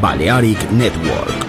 Balearic Network.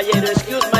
caballero, excuse my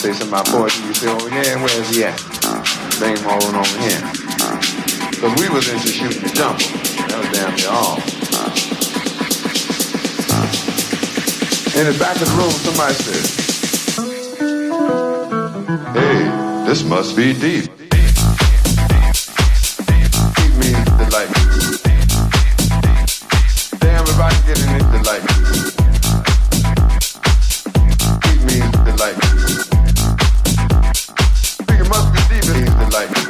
Say something about poetry, you say, oh yeah, where's he at? Him on over here. Because we was into shooting the jumper. That was damn near all. In the back of the room, somebody said, hey, this must be deep. like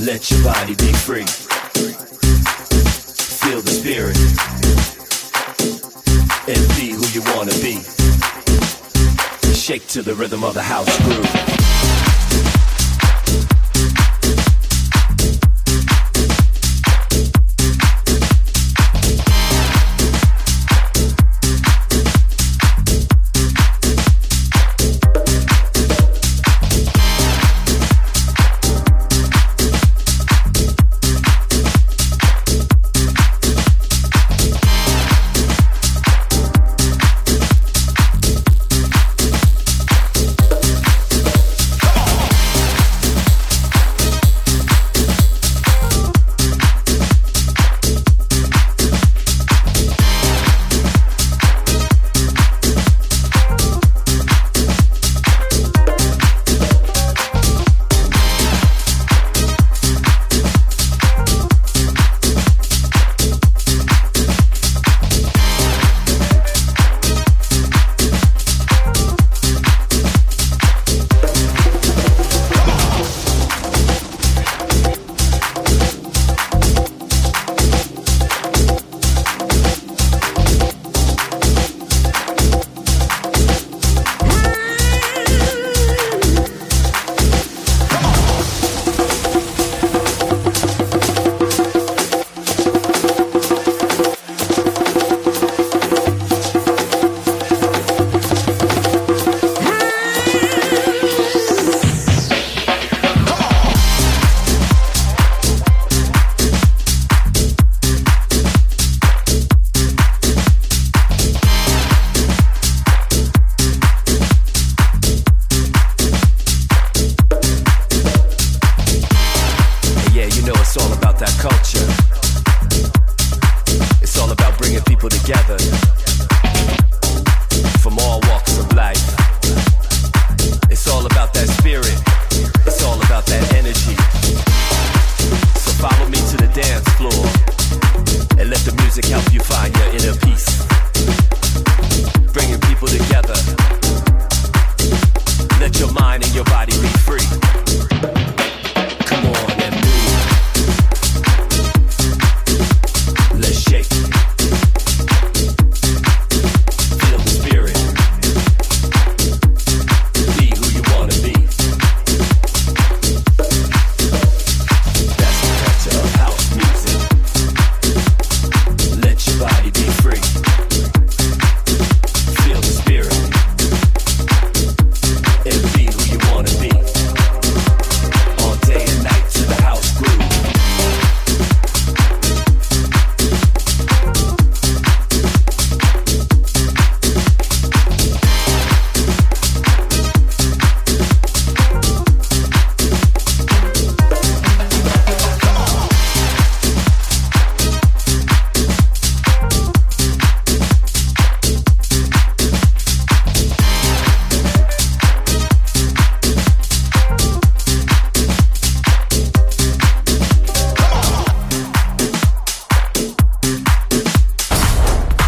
Let your body be free. Feel the spirit. And be who you wanna be. Shake to the rhythm of the house groove.